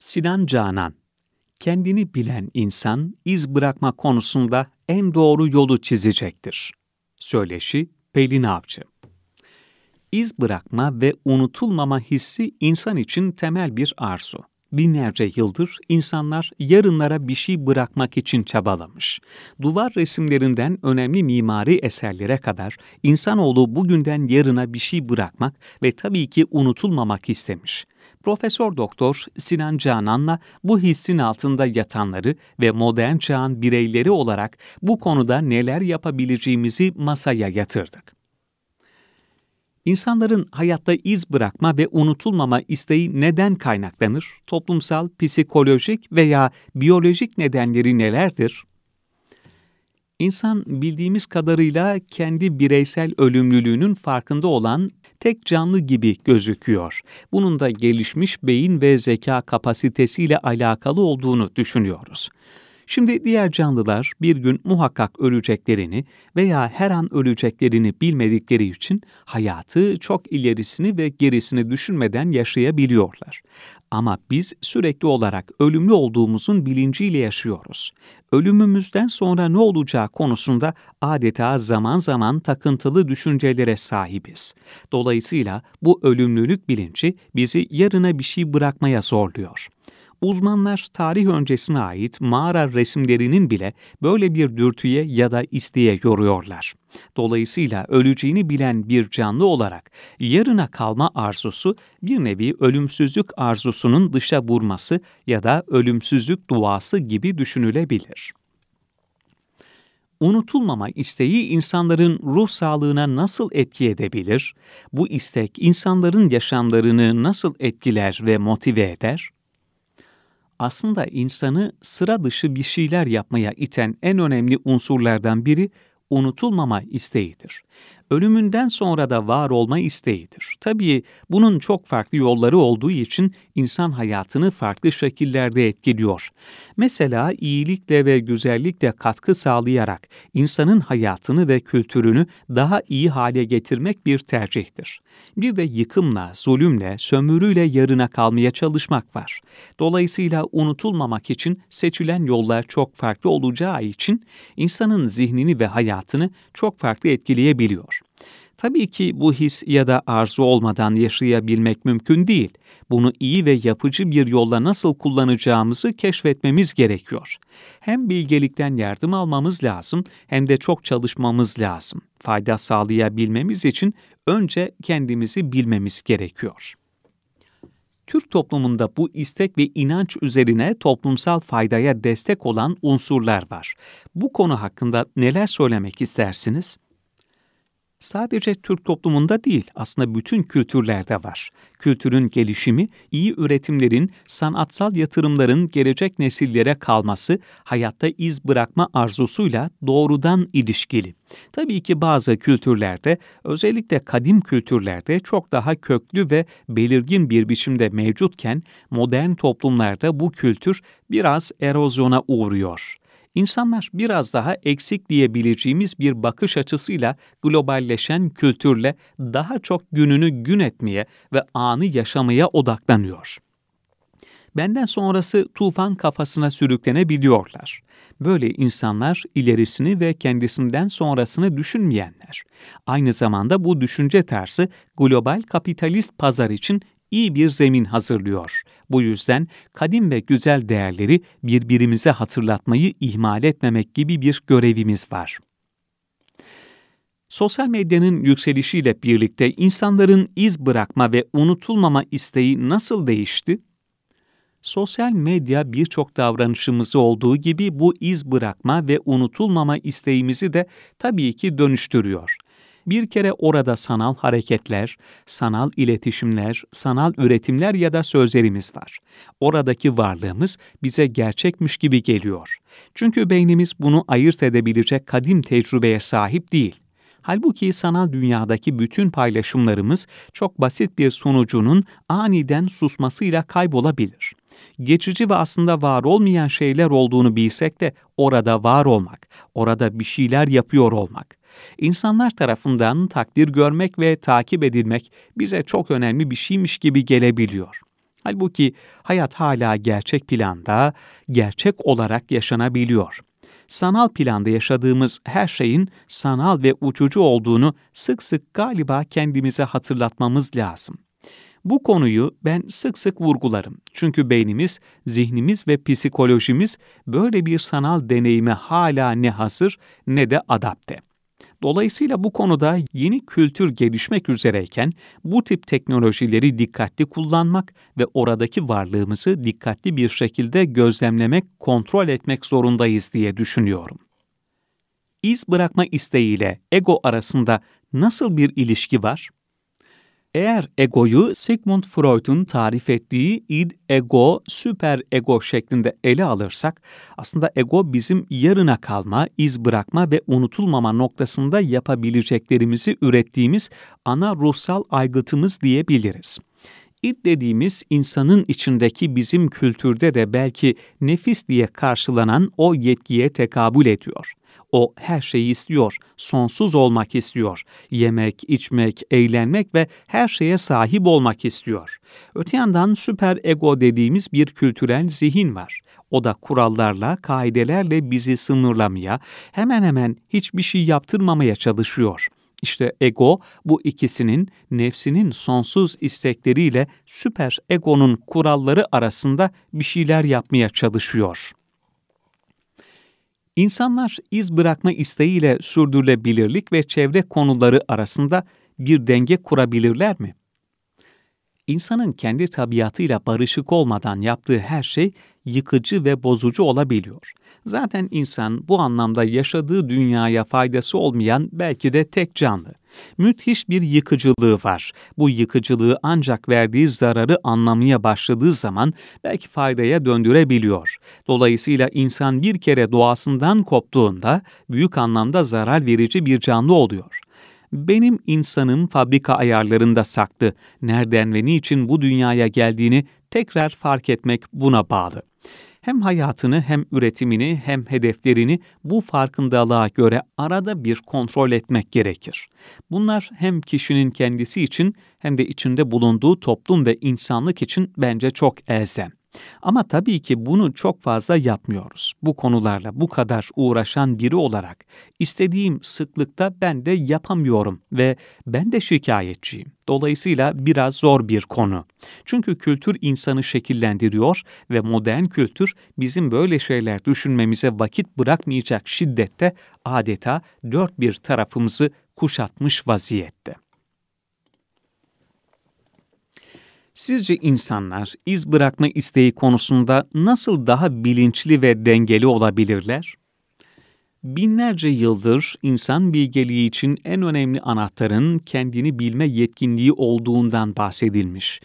Sinan Canan Kendini bilen insan iz bırakma konusunda en doğru yolu çizecektir. Söyleşi Pelin Avcı İz bırakma ve unutulmama hissi insan için temel bir arzu. Binlerce yıldır insanlar yarınlara bir şey bırakmak için çabalamış. Duvar resimlerinden önemli mimari eserlere kadar insanoğlu bugünden yarına bir şey bırakmak ve tabii ki unutulmamak istemiş. Profesör Doktor Sinan Canan'la bu hissin altında yatanları ve modern çağın bireyleri olarak bu konuda neler yapabileceğimizi masaya yatırdık. İnsanların hayatta iz bırakma ve unutulmama isteği neden kaynaklanır? Toplumsal, psikolojik veya biyolojik nedenleri nelerdir? İnsan bildiğimiz kadarıyla kendi bireysel ölümlülüğünün farkında olan tek canlı gibi gözüküyor. Bunun da gelişmiş beyin ve zeka kapasitesiyle alakalı olduğunu düşünüyoruz. Şimdi diğer canlılar bir gün muhakkak öleceklerini veya her an öleceklerini bilmedikleri için hayatı çok ilerisini ve gerisini düşünmeden yaşayabiliyorlar. Ama biz sürekli olarak ölümlü olduğumuzun bilinciyle yaşıyoruz. Ölümümüzden sonra ne olacağı konusunda adeta zaman zaman takıntılı düşüncelere sahibiz. Dolayısıyla bu ölümlülük bilinci bizi yarına bir şey bırakmaya zorluyor. Uzmanlar tarih öncesine ait mağara resimlerinin bile böyle bir dürtüye ya da isteğe yoruyorlar. Dolayısıyla öleceğini bilen bir canlı olarak yarına kalma arzusu bir nevi ölümsüzlük arzusunun dışa vurması ya da ölümsüzlük duası gibi düşünülebilir. Unutulmama isteği insanların ruh sağlığına nasıl etki edebilir? Bu istek insanların yaşamlarını nasıl etkiler ve motive eder? Aslında insanı sıra dışı bir şeyler yapmaya iten en önemli unsurlardan biri unutulmama isteğidir ölümünden sonra da var olma isteğidir. Tabii bunun çok farklı yolları olduğu için insan hayatını farklı şekillerde etkiliyor. Mesela iyilikle ve güzellikle katkı sağlayarak insanın hayatını ve kültürünü daha iyi hale getirmek bir tercihtir. Bir de yıkımla, zulümle, sömürüyle yarına kalmaya çalışmak var. Dolayısıyla unutulmamak için seçilen yollar çok farklı olacağı için insanın zihnini ve hayatını çok farklı etkileyebiliyor. Tabii ki bu his ya da arzu olmadan yaşayabilmek mümkün değil. Bunu iyi ve yapıcı bir yolla nasıl kullanacağımızı keşfetmemiz gerekiyor. Hem bilgelikten yardım almamız lazım hem de çok çalışmamız lazım. Fayda sağlayabilmemiz için önce kendimizi bilmemiz gerekiyor. Türk toplumunda bu istek ve inanç üzerine toplumsal faydaya destek olan unsurlar var. Bu konu hakkında neler söylemek istersiniz? Sadece Türk toplumunda değil, aslında bütün kültürlerde var. Kültürün gelişimi, iyi üretimlerin, sanatsal yatırımların gelecek nesillere kalması, hayatta iz bırakma arzusuyla doğrudan ilişkili. Tabii ki bazı kültürlerde, özellikle kadim kültürlerde çok daha köklü ve belirgin bir biçimde mevcutken, modern toplumlarda bu kültür biraz erozyona uğruyor. İnsanlar biraz daha eksik diyebileceğimiz bir bakış açısıyla globalleşen kültürle daha çok gününü gün etmeye ve anı yaşamaya odaklanıyor. Benden sonrası tufan kafasına sürüklenebiliyorlar. Böyle insanlar ilerisini ve kendisinden sonrasını düşünmeyenler. Aynı zamanda bu düşünce tarzı global kapitalist pazar için iyi bir zemin hazırlıyor. Bu yüzden kadim ve güzel değerleri birbirimize hatırlatmayı ihmal etmemek gibi bir görevimiz var. Sosyal medyanın yükselişiyle birlikte insanların iz bırakma ve unutulmama isteği nasıl değişti? Sosyal medya birçok davranışımızı olduğu gibi bu iz bırakma ve unutulmama isteğimizi de tabii ki dönüştürüyor. Bir kere orada sanal hareketler, sanal iletişimler, sanal üretimler ya da sözlerimiz var. Oradaki varlığımız bize gerçekmiş gibi geliyor. Çünkü beynimiz bunu ayırt edebilecek kadim tecrübeye sahip değil. Halbuki sanal dünyadaki bütün paylaşımlarımız çok basit bir sonucunun aniden susmasıyla kaybolabilir. Geçici ve aslında var olmayan şeyler olduğunu bilsek de orada var olmak, orada bir şeyler yapıyor olmak, İnsanlar tarafından takdir görmek ve takip edilmek bize çok önemli bir şeymiş gibi gelebiliyor. Halbuki hayat hala gerçek planda, gerçek olarak yaşanabiliyor. Sanal planda yaşadığımız her şeyin sanal ve uçucu olduğunu sık sık galiba kendimize hatırlatmamız lazım. Bu konuyu ben sık sık vurgularım. Çünkü beynimiz, zihnimiz ve psikolojimiz böyle bir sanal deneyime hala ne hazır ne de adapte. Dolayısıyla bu konuda yeni kültür gelişmek üzereyken bu tip teknolojileri dikkatli kullanmak ve oradaki varlığımızı dikkatli bir şekilde gözlemlemek, kontrol etmek zorundayız diye düşünüyorum. İz bırakma isteğiyle ego arasında nasıl bir ilişki var? Eğer egoyu Sigmund Freud'un tarif ettiği id, ego, süper ego şeklinde ele alırsak, aslında ego bizim yarına kalma, iz bırakma ve unutulmama noktasında yapabileceklerimizi ürettiğimiz ana ruhsal aygıtımız diyebiliriz. İd dediğimiz insanın içindeki bizim kültürde de belki nefis diye karşılanan o yetkiye tekabül ediyor. O her şeyi istiyor, sonsuz olmak istiyor. Yemek, içmek, eğlenmek ve her şeye sahip olmak istiyor. Öte yandan süper ego dediğimiz bir kültürel zihin var. O da kurallarla, kaidelerle bizi sınırlamaya, hemen hemen hiçbir şey yaptırmamaya çalışıyor. İşte ego bu ikisinin nefsinin sonsuz istekleriyle süper egonun kuralları arasında bir şeyler yapmaya çalışıyor. İnsanlar iz bırakma isteğiyle sürdürülebilirlik ve çevre konuları arasında bir denge kurabilirler mi? İnsanın kendi tabiatıyla barışık olmadan yaptığı her şey yıkıcı ve bozucu olabiliyor. Zaten insan bu anlamda yaşadığı dünyaya faydası olmayan belki de tek canlı. Müthiş bir yıkıcılığı var. Bu yıkıcılığı ancak verdiği zararı anlamaya başladığı zaman belki faydaya döndürebiliyor. Dolayısıyla insan bir kere doğasından koptuğunda büyük anlamda zarar verici bir canlı oluyor. Benim insanım fabrika ayarlarında saklı. Nereden ve niçin bu dünyaya geldiğini tekrar fark etmek buna bağlı hem hayatını hem üretimini hem hedeflerini bu farkındalığa göre arada bir kontrol etmek gerekir. Bunlar hem kişinin kendisi için hem de içinde bulunduğu toplum ve insanlık için bence çok elzem. Ama tabii ki bunu çok fazla yapmıyoruz. Bu konularla bu kadar uğraşan biri olarak istediğim sıklıkta ben de yapamıyorum ve ben de şikayetçiyim. Dolayısıyla biraz zor bir konu. Çünkü kültür insanı şekillendiriyor ve modern kültür bizim böyle şeyler düşünmemize vakit bırakmayacak şiddette adeta dört bir tarafımızı kuşatmış vaziyette. Sizce insanlar iz bırakma isteği konusunda nasıl daha bilinçli ve dengeli olabilirler? Binlerce yıldır insan bilgeliği için en önemli anahtarın kendini bilme yetkinliği olduğundan bahsedilmiş.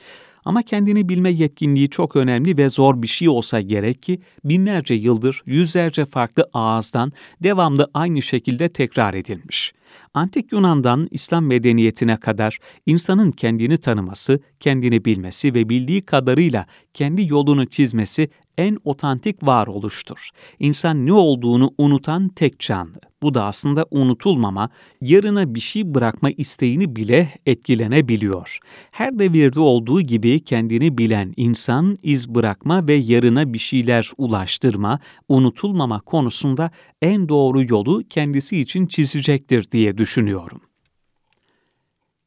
Ama kendini bilme yetkinliği çok önemli ve zor bir şey olsa gerek ki binlerce yıldır yüzlerce farklı ağızdan devamlı aynı şekilde tekrar edilmiş. Antik Yunan'dan İslam medeniyetine kadar insanın kendini tanıması, kendini bilmesi ve bildiği kadarıyla kendi yolunu çizmesi en otantik varoluştur. İnsan ne olduğunu unutan tek canlı. Bu da aslında unutulmama, yarına bir şey bırakma isteğini bile etkilenebiliyor. Her devirde olduğu gibi kendini bilen insan iz bırakma ve yarına bir şeyler ulaştırma, unutulmama konusunda en doğru yolu kendisi için çizecektir diye düşünüyorum.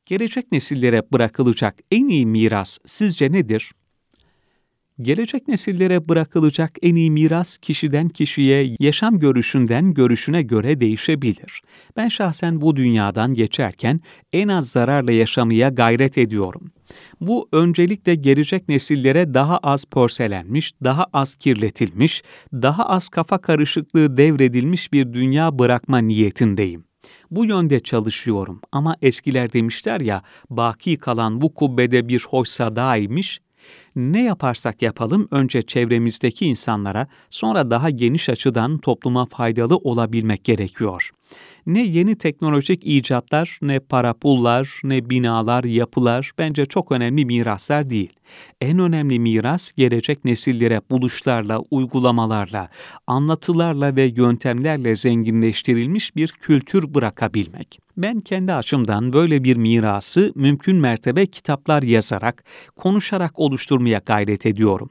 Gelecek nesillere bırakılacak en iyi miras sizce nedir? Gelecek nesillere bırakılacak en iyi miras kişiden kişiye, yaşam görüşünden görüşüne göre değişebilir. Ben şahsen bu dünyadan geçerken en az zararla yaşamaya gayret ediyorum. Bu öncelikle gelecek nesillere daha az porselenmiş, daha az kirletilmiş, daha az kafa karışıklığı devredilmiş bir dünya bırakma niyetindeyim. Bu yönde çalışıyorum. Ama eskiler demişler ya, baki kalan bu kubbede bir hoş sadaymış, ne yaparsak yapalım önce çevremizdeki insanlara, sonra daha geniş açıdan topluma faydalı olabilmek gerekiyor. Ne yeni teknolojik icatlar, ne para pullar, ne binalar, yapılar bence çok önemli miraslar değil. En önemli miras gelecek nesillere buluşlarla, uygulamalarla, anlatılarla ve yöntemlerle zenginleştirilmiş bir kültür bırakabilmek. Ben kendi açımdan böyle bir mirası mümkün mertebe kitaplar yazarak, konuşarak oluşturmaya gayret ediyorum.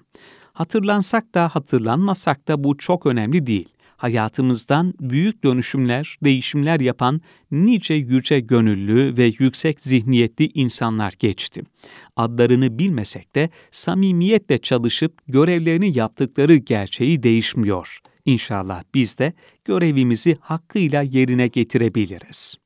Hatırlansak da hatırlanmasak da bu çok önemli değil hayatımızdan büyük dönüşümler, değişimler yapan nice yüce gönüllü ve yüksek zihniyetli insanlar geçti. Adlarını bilmesek de samimiyetle çalışıp görevlerini yaptıkları gerçeği değişmiyor. İnşallah biz de görevimizi hakkıyla yerine getirebiliriz.